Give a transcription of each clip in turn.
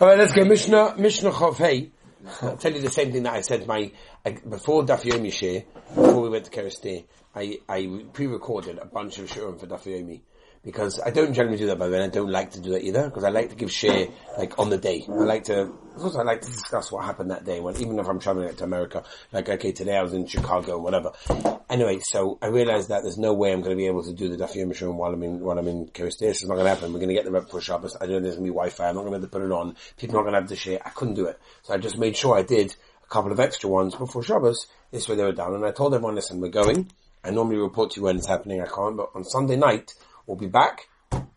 All right, let's go. Mishnah, Mishnah Chav Hey. I'll tell you the same thing that I said my, I, before Daf Yomi Shiur, before we went to Kerestir, I, I pre-recorded a bunch of Shiurim for Daf Yomi because I don't generally do that, by the way. I don't like to do that either because I like to give shiur like on the day. I like to, also I like to discuss what happened that day. When even if I'm traveling to America, like okay, today I was in Chicago, or whatever. Anyway, so I realized that there's no way I'm going to be able to do the Daf Yomi while I'm in while I'm in Kerestir. It's not going to happen. We're going to get the rep for Shabbos. I don't know there's going to be Wi-Fi. I'm not going to be able to put it on. People are not going to have the shiur. I couldn't do it, so I just made sure I did a couple of extra ones before Shabbos. This way they were done, and I told everyone, listen, we're going. I normally report to you when it's happening. I can't, but on Sunday night we'll be back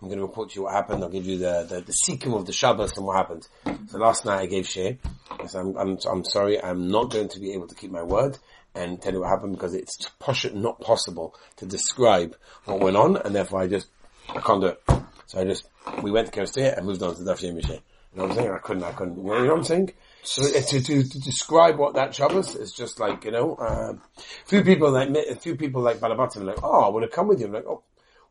I'm going to report to you what happened. I'll give you the, the, the seeking of the Shabbos and what happened. So last night I gave shiur. I said, I'm, I'm, I'm sorry, I'm not going to be able to keep my word and tell you what happened because it's not possible to describe what went on and therefore I just, I can't do it. So I just, we went to Kerestir and moved on to Daf Yomi You know what I'm saying? I couldn't, I couldn't, you know, what I'm saying? So to, to, to, describe what that Shabbos is just like, you know, uh, few people like, a few people like Balabatim like, oh, I want to come with you. I'm like, oh,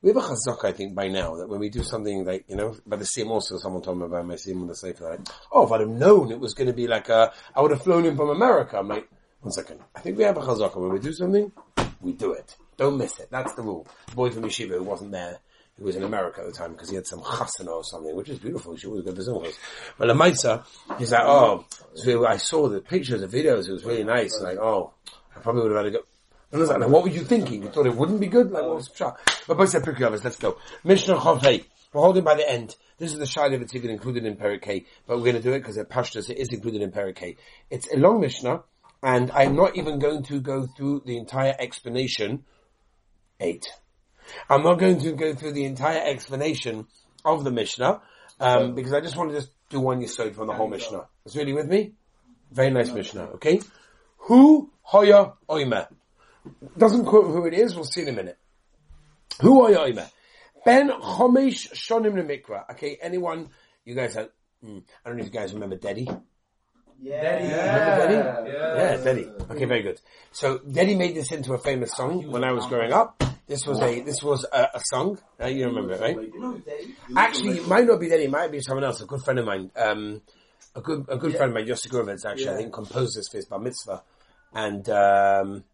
we have a chazak, I think, by now, that when we do something like, you know, by the same also, someone told me about my same on the Sefer, like, oh, if I'd have known it was going to be like a, I would have flown in from America. I'm like, one second. I think we have a chazak. When we do something, we do it. Don't miss it. That's the rule. The boy from Yeshiva who wasn't there, who was in America at the time because he had some chasana or something, which is beautiful. She always got the Zumos. But the Maisa, he's like, oh, so I saw the pictures, the videos, it was really nice. Like, oh, I probably would have had to go. Now, what were you thinking? You thought it wouldn't be good? Like, what was the But said Pirkei Let's go. Mishnah Chavei. We're holding by the end. This is the Shai that's even included in Pirkei, but we're going to do it because it Pashtas, it is included in Pirkei. It's a long Mishnah, and I'm not even going to go through the entire explanation. Eight. I'm not going to go through the entire explanation of the Mishnah, um, because I just want to just do one Yisod from the whole Mishnah. It's really with me? Very nice Mishnah, okay? Who hoya oimer? Doesn't quote who it is, we'll see in a minute. Who are you? Ben Chomesh Shonim Mikra. Okay, anyone, you guys have, mm, I don't know if you guys remember Dedi. Yeah. Dedi. Remember Dedi? Yeah. yeah, Dedi. Okay, very good. So Dedi made this into a famous song when I was growing up. This was a this was a, a song. Uh, you remember it, right? Actually, it might not be Dedi. It might be someone else. A good friend of mine. Um, a good a good yeah. friend of mine, Yossi Gurovitz, actually, yeah. I think composed this for his bar mitzvah, and um,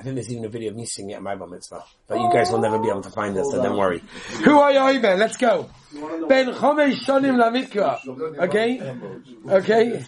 I think there's even a video of me singing at my bar mitzvah. But you guys will never be able to find us, so don't worry. Who are you, Ben? Let's go. Ben Chomesh Shonim Lamikra. Okay? Okay?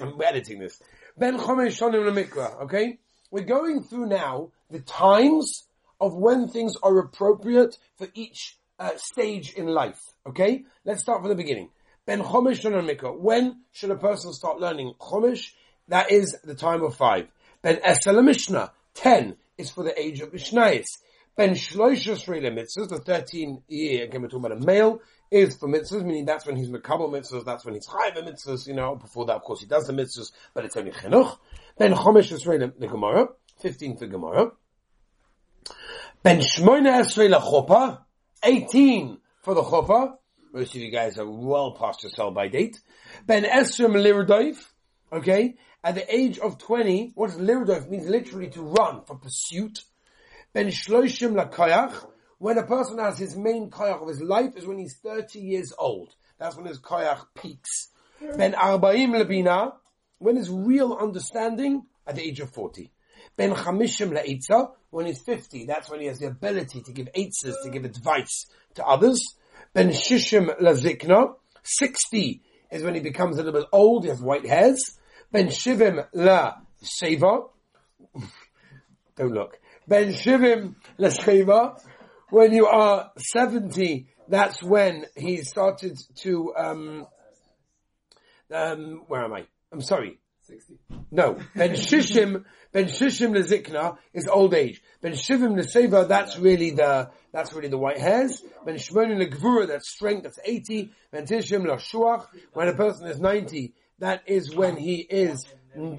I'm editing this. Ben Chomesh Shonim Lamikra. Okay? We're going through now the times of when things are appropriate for each uh, stage in life. Okay? Let's start from the beginning. Ben Chomesh Shonim Lamikra. When should a person start learning Chomesh? That is the time of five. Ben Esel Mishnah. 10 is for the age of Mishnayis. Ben Shloisha Srela mitzvahs, the 13 year, again we're talking about a male, is for mitzvahs, meaning that's when he's Mekabal mitzvahs, that's when he's Chayva mitzvahs, you know, before that of course he does the mitzvahs, but it's only Chinuch. Ben Chomesh Srela the Gemara, 15 for Gemara. Ben Shmoina Esrela Chopa, 18 for the Chopa. Most of you guys are well past your sell by date. Ben Esrim Lirdaif, okay, at the age of 20, what lirdov means literally to run for pursuit. Ben shloishim lakayach, when a person has his main koyach of his life is when he's 30 years old. That's when his koyach peaks. Ben arbaim labina, when his real understanding at the age of 40. Ben chamishim la'itza, when he's 50, that's when he has the ability to give eitzas, to give advice to others. Ben shishim lazikna, 60 is when he becomes a little bit old, he has white hairs. Ben Shivim La Seva. Don't look. Ben Shivim La Seva. When you are 70, that's when he started to, um, um, where am I? I'm sorry. 60. No. Ben Shishim, Ben Shishim Lezikna is old age. Ben Shivim Leseva, that's really the, that's really the white hairs. Ben Shmonin Legvura, that's strength, that's 80. Ben Tishim Lashuach, when a person is 90, that is when he is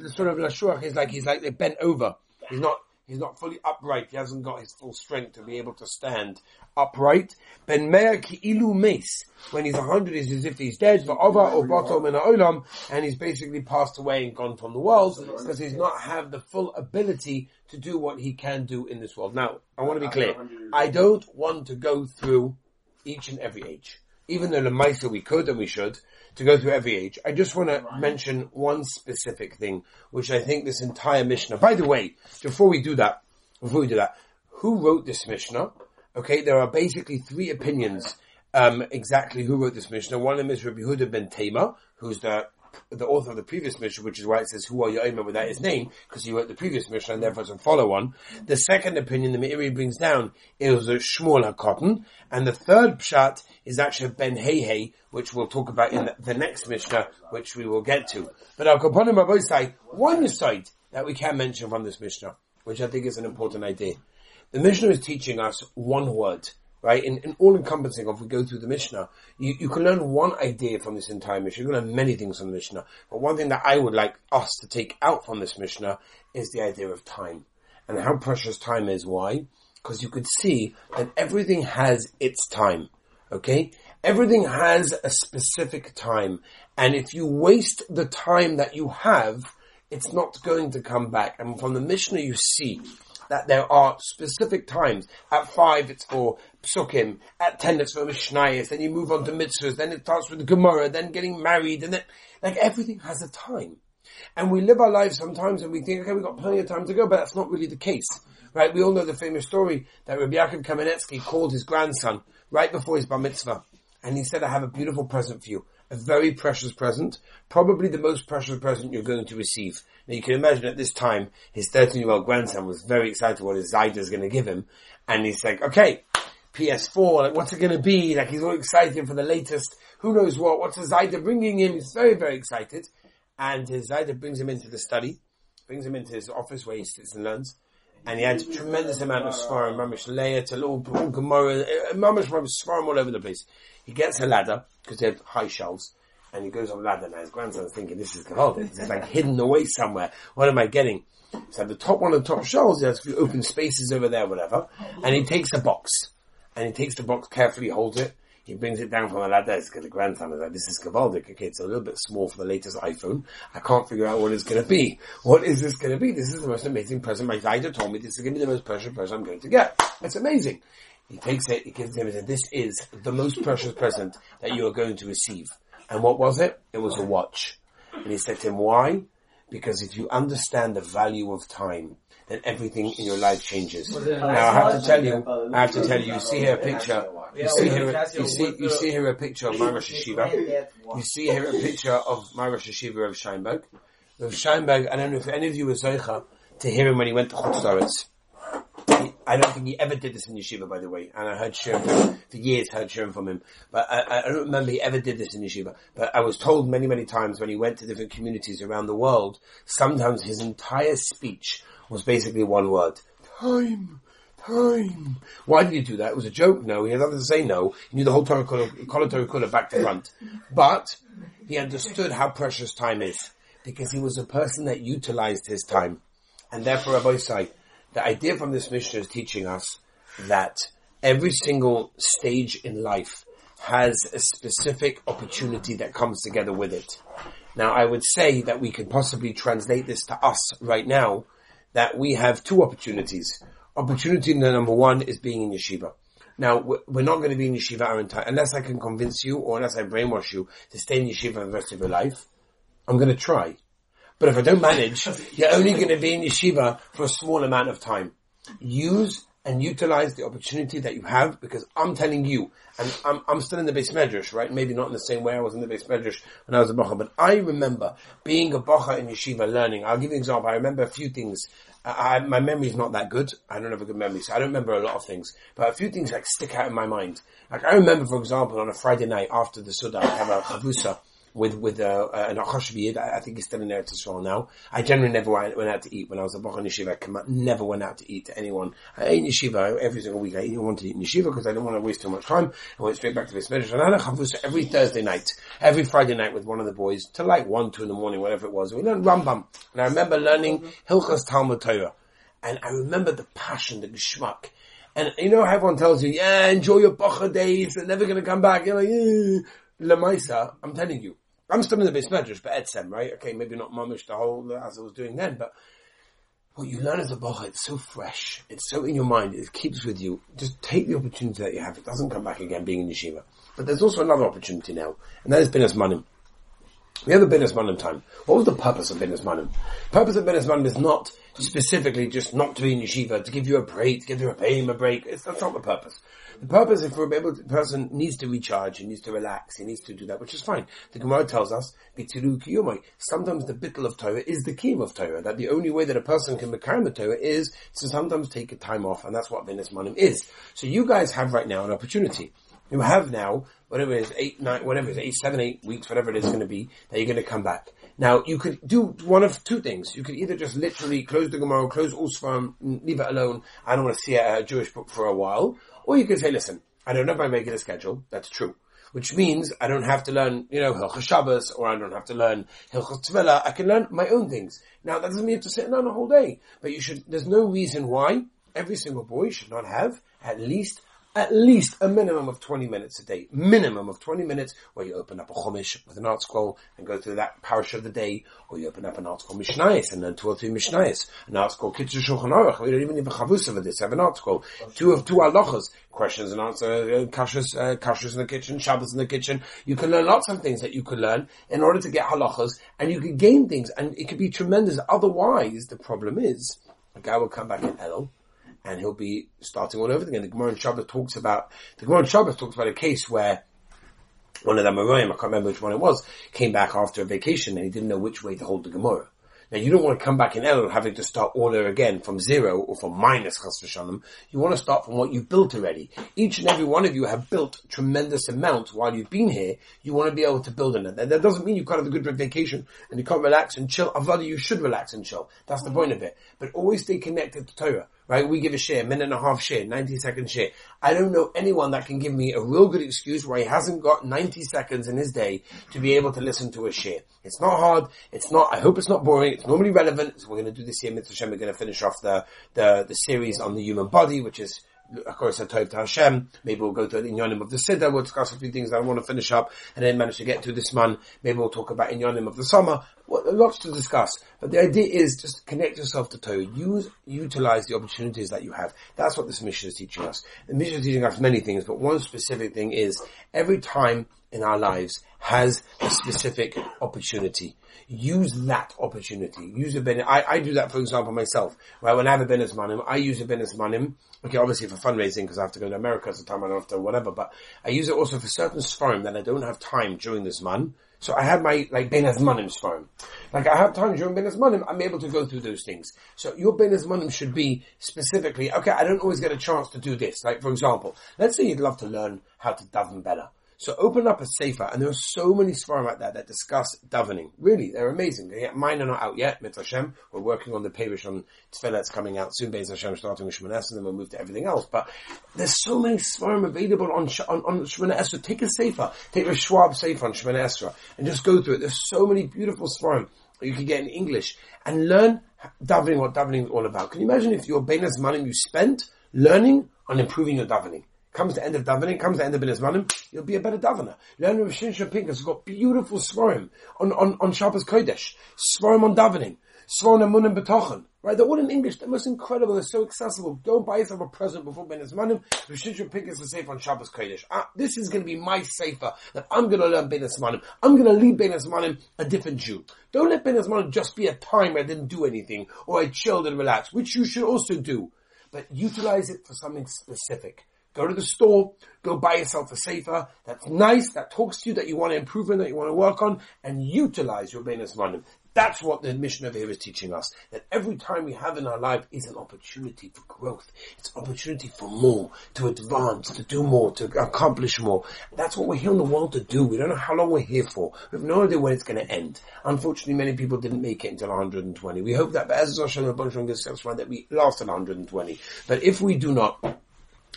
sort of lashuach. He's like he's like bent over. He's not he's not fully upright. He hasn't got his full strength to be able to stand upright. Ben me'er ilu mace. When he's a hundred, is as if he's dead. But over or bottom in olam, and he's basically passed away and gone from the world because he's not have the full ability to do what he can do in this world. Now, I want to be clear. I don't want to go through each and every age. Even though the Maisa we could and we should, to go through every age. I just want to mention one specific thing, which I think this entire Mishnah, by the way, before we do that, before we do that, who wrote this Mishnah? Okay, there are basically three opinions, um, exactly who wrote this Mishnah. One of them is Rabbi Huda ben Tema, who's the the author of the previous Mishnah, which is why it says, who are your Omer without his name, because he wrote the previous Mishnah and therefore a follow on. The second opinion the Meiri brings down is a Shmuel HaKotten, and the third Pshat is actually Ben Hehe, which we'll talk about in the, next Mishnah, which we will get to. But Al Kaponim Abosai, one side that we can mention from this Mishnah, which I think is an important idea. The Mishnah is teaching us one word right? In, in all encompassing, if we go through the Mishnah, you, you can learn one idea from this entire Mishnah. You can learn many things from the Mishnah. But one thing that I would like us to take out from this Mishnah is the idea of time. And how precious time is. Why? Because you could see that everything has its time. Okay? Everything has a specific time. And if you waste the time that you have, it's not going to come back. And from the Mishnah you see that there are specific times. At five, it's for psukim. At ten, it's for mishnayos. Then you move on to mitzvahs. Then it starts with the Gemara. Then getting married. And then, like everything has a time. And we live our lives sometimes and we think, okay, we've got plenty of time to go, but that's not really the case. Right? We all know the famous story that Rabbi Yaakov Kamenetsky called his grandson right before his bar mitzvah. And he said, I have a beautiful present for you a very precious present, probably the most precious present you're going to receive. Now you can imagine at this time, his 13 year old grandson was very excited what his Zayda is going to give him. And he's like, okay, PS4, like what's it going to be? Like he's all excited for the latest, who knows what, what's Zayda bringing him? He's very, very excited. And his Zayda brings him into the study, brings him into his office where he sits and learns. And he had a tremendous amount of Sforim, Mamish Leah, to little Gemara, uh, Mamish Sforim all over the place. He gets a ladder, because they have high shelves, and he goes on the ladder and his grandson's thinking, this is Gavaldik. It's like hidden away somewhere. What am I getting? So the top one of the top shelves, he has a few open spaces over there, whatever, and he takes a box. And he takes the box carefully, holds it, he brings it down from the ladder because the grandson is like, this is Gavaldik. Okay, it's a little bit small for the latest iPhone. I can't figure out what it's going to be. What is this going to be? This is the most amazing present. My guide told me this is going to be the most precious present I'm going to get. It's amazing. He takes it, he gives him, and this is the most precious present that you are going to receive. And what was it? It was a watch. And he said to him, why? Because if you understand the value of time, then everything in your life changes. Now I have to tell you, I have to tell you, you see here a picture, you see here, you see, you see here a picture of my Rosh Yeshiva. You see here a picture of my Rosh Yeshiva of Scheinberg. Of Scheinberg, I don't know if any of you were Zoicha to hear him when he went to Chutz I don't think he ever did this in yeshiva, by the way. And I heard Shem for years, heard Shem from him. But I, I, don't remember he ever did this in yeshiva. But I was told many, many times when he went to different communities around the world, sometimes his entire speech was basically one word. Time. Time. Why did he do that? It was a joke? No. He had nothing to say no. He knew the whole Torah Torah back to front. But he understood how precious time is. Because he was a person that utilized his time. And therefore, Rabbi Say, the idea from this Mishnah is teaching us that every single stage in life has a specific opportunity that comes together with it. Now, I would say that we could possibly translate this to us right now, that we have two opportunities. Opportunity number one is being in yeshiva. Now, we're not going to be in yeshiva our entire, unless I can convince you or unless I brainwash you to stay in yeshiva the rest of your life. I'm going to try. But if I don't manage, you're only going to be in yeshiva for a small amount of time. Use and utilize the opportunity that you have because I'm telling you, and I'm, I'm still in the beis medrash, right? Maybe not in the same way I was in the beis medrash when I was a bacha, but I remember being a bacha in yeshiva learning. I'll give you an example. I remember a few things. I, my memory is not that good. I don't have a good memory, so I don't remember a lot of things. But a few things like stick out in my mind. Like I remember, for example, on a Friday night after the Suda, I have a chavrusa with with uh, an Achashviyid. I, think he's still in there as well now. I generally never went, out to eat when I was a Bachar Yeshiva. I never went out to eat to anyone. I ate in Yeshiva every single week. I didn't want to eat in Yeshiva because I didn't want to waste too much time. I went straight back to this had every Thursday night, every Friday night with one of the boys till like one, two in the morning, whatever it was. We learned Rambam. And I remember learning Hilchas Talmud Torah. And I remember the passion, the geschmack. And you know how everyone tells you, yeah, enjoy your Bacha days, they're never gonna come back. You're like, eh. Lamaisa, I'm telling you, I'm still in the beis medrash, but Etzem, right? Okay, maybe not mamish the whole as I was doing then, but what you learn as a bocha, it's so fresh. It's so in your mind. It keeps with you. Just take the opportunity that you have. It doesn't come back again being in yeshiva. But there's also another opportunity now, and that is Bein Hazmanim. We have a Bein Hazmanim time. What was the purpose of Bein Hazmanim? Purpose of Bein Hazmanim is not specifically just not to be in yeshiva, to give you a break, to give you your pain a break. It's, that's not the purpose. The purpose is for to, person needs to recharge, he needs to relax, he needs to do that, which is fine. The Gemara tells us, sometimes the bittul of Torah is the key of Torah, that the only way that a person can become the Torah is to sometimes take a time off, and that's what Bein Hazmanim is. So you guys have right now an opportunity. You have now, whatever it is, eight, nine, whatever it is, eight, seven, eight weeks, whatever it is going to be, that you're going to come back. Now, you could do one of two things. You could either just literally close the Gemara, close all Sfarim, leave it alone, I don't want to see a, Jewish book for a while, or you could say, listen, I don't have my regular schedule, that's true. Which means I don't have to learn, you know, Hilchot Shabbos, or I don't have to learn Hilchot Tvila. I can learn my own things. Now, that doesn't mean you have to sit down a whole day. But you should, there's no reason why every single boy should not have at least at least a minimum of 20 minutes a day. Minimum of 20 minutes where you open up a Chumash with an ArtScroll and go through that parish of the day, or you open up an ArtScroll Mishnayos and then two or three Mishnayos, an ArtScroll Kitzur Shulchan Aruch. We don't even need a Chavus of this. Have an ArtScroll. Two of two halachas, questions and answers, uh, kashas, uh, in the kitchen, Shabbos in the kitchen. You can learn lots of things that you could learn in order to get halachas, and you can gain things, and it could be tremendous. Otherwise, the problem is, a guy will come back in Elul, and he'll be starting all over again. The Gemara in Shabbos talks about the Gemara in Shabbos talks about a case where one of the Amoraim, I can't remember which one it was, came back after a vacation and he didn't know which way to hold the Gemara. Now you don't want to come back in Elul having to start order again from zero or from minus chas. You want to start from what you've built already. Each and every one of you have built tremendous amounts while you've been here. You want to be able to build on it. That doesn't mean you can't have a good vacation and you can't relax and chill. Rather, you should relax and chill. That's the point of it. But always stay connected to Torah right? We give a shiur, minute and a half shiur, 90 second shiur. I don't know anyone that can give me a real good excuse why he hasn't got 90 seconds in his day to be able to listen to a shiur. It's not hard. It's not, I hope it's not boring. It's normally relevant. So we're going to do this here, Mitzvah Hashem. We're going to finish off the, the, the series on the human body, which is of course, a Tov to Hashem. Maybe we'll go to the Inyanim of the Siddur. We'll discuss a few things that I want to finish up and then manage to get to this month. Maybe we'll talk about Inyanim of the summer. Well, lots to discuss. But the idea is just connect yourself to Torah. Use, utilize the opportunities that you have. That's what this Mishnah is teaching us. The Mishnah is teaching us many things, but one specific thing is every time in our lives has a specific opportunity. Use that opportunity. Use a benefit. I, I do that, for example, myself. Right, when I have a Bein Hazmanim, I use a Bein Hazmanim. Okay, obviously for fundraising because I have to go to America at the time I don't have to whatever. But I use it also for certain sforim that I don't have time during this month. So I have my like Bein Hazmanim sforim. Like I have time during Bein Hazmanim, I'm able to go through those things. So your Bein Hazmanim should be specifically, okay, I don't always get a chance to do this. Like for example, let's say you'd love to learn how to daven better. So open up a sefer, and there are so many sforim out there that discuss davening. Really, they're amazing. Mine are not out yet. Mitzvah Hashem. We're working on the parish on Tefillah coming out soon. Beis Hashem starting with Shemona and then we'll move to everything else. But there's so many sforim available on on, on Esra. Take a sefer, take a Schwab sefer on Shemona Esra, and just go through it. There's so many beautiful sforim you can get in English and learn davening. What davening is all about. Can you imagine if your Bein Hazmanim you spent learning on improving your davening? Comes the end of davening, comes the end of Bein Hazmanim, you'll be a better davener. Learn Rav Shinsha Pinkas has got beautiful sforim on, on, on Shabbos Kodesh, sforim on davening, sforim on Munim. Right, they're all in English. They're most incredible. They're so accessible. Go buy yourself a present before Bein Hazmanim. Rav Shinsha Pinkas is safe on Shabbos Kodesh. Ah, this is going to be my safer that I'm going to learn Bein Hazmanim. I'm going to lead Bein Hazmanim a different Jew. Don't let Bein Hazmanim just be a time where I didn't do anything or I chilled and relaxed, which you should also do. But utilize it for something specific. Go to the store, go buy yourself a sefer that's nice, that talks to you, that you want to improve in, that you want to work on, and utilize your Bein Hazmanim. That's what the Mishnah of here is teaching us. That every time we have in our life is an opportunity for growth. It's opportunity for more, to advance, to do more, to accomplish more. That's what we're here in the world to do. We don't know how long we're here for. We have no idea when it's going to end. Unfortunately, many people didn't make it until 120. We hope that, but as Hashem, a bunch of that we last at 120. But if we do not,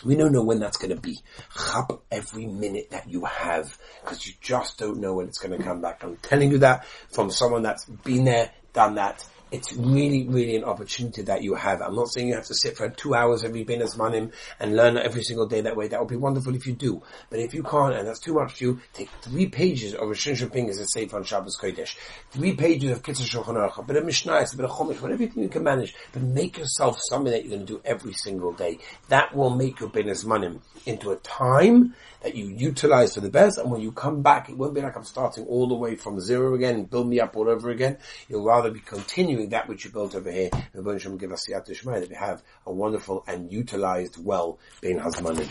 we don't know when that's going to be. Chap every minute that you have because you just don't know when it's going to come back. I'm telling you that from someone that's been there, done that, it's really, really an opportunity that you have. I'm not saying you have to sit for two hours every Bein Hazmanim and learn every single day that way. That would be wonderful if you do. But if you can't, and that's too much for you, take three pages of Rosh Shopping as a safe on Shabbos Kodesh. Three pages of Kitzur Shulchan Aruch, a bit of Mishnah, a bit of Chumash, whatever you can manage. But make yourself something that you're going to do every single day. That will make your Bein Hazmanim into a time that you utilize for the best, and when you come back, it won't be like I'm starting all the way from zero again, build me up all over again. You'll rather be continuing that which you built over here. And give us that we have a wonderful and utilized well Bein Hazmanim.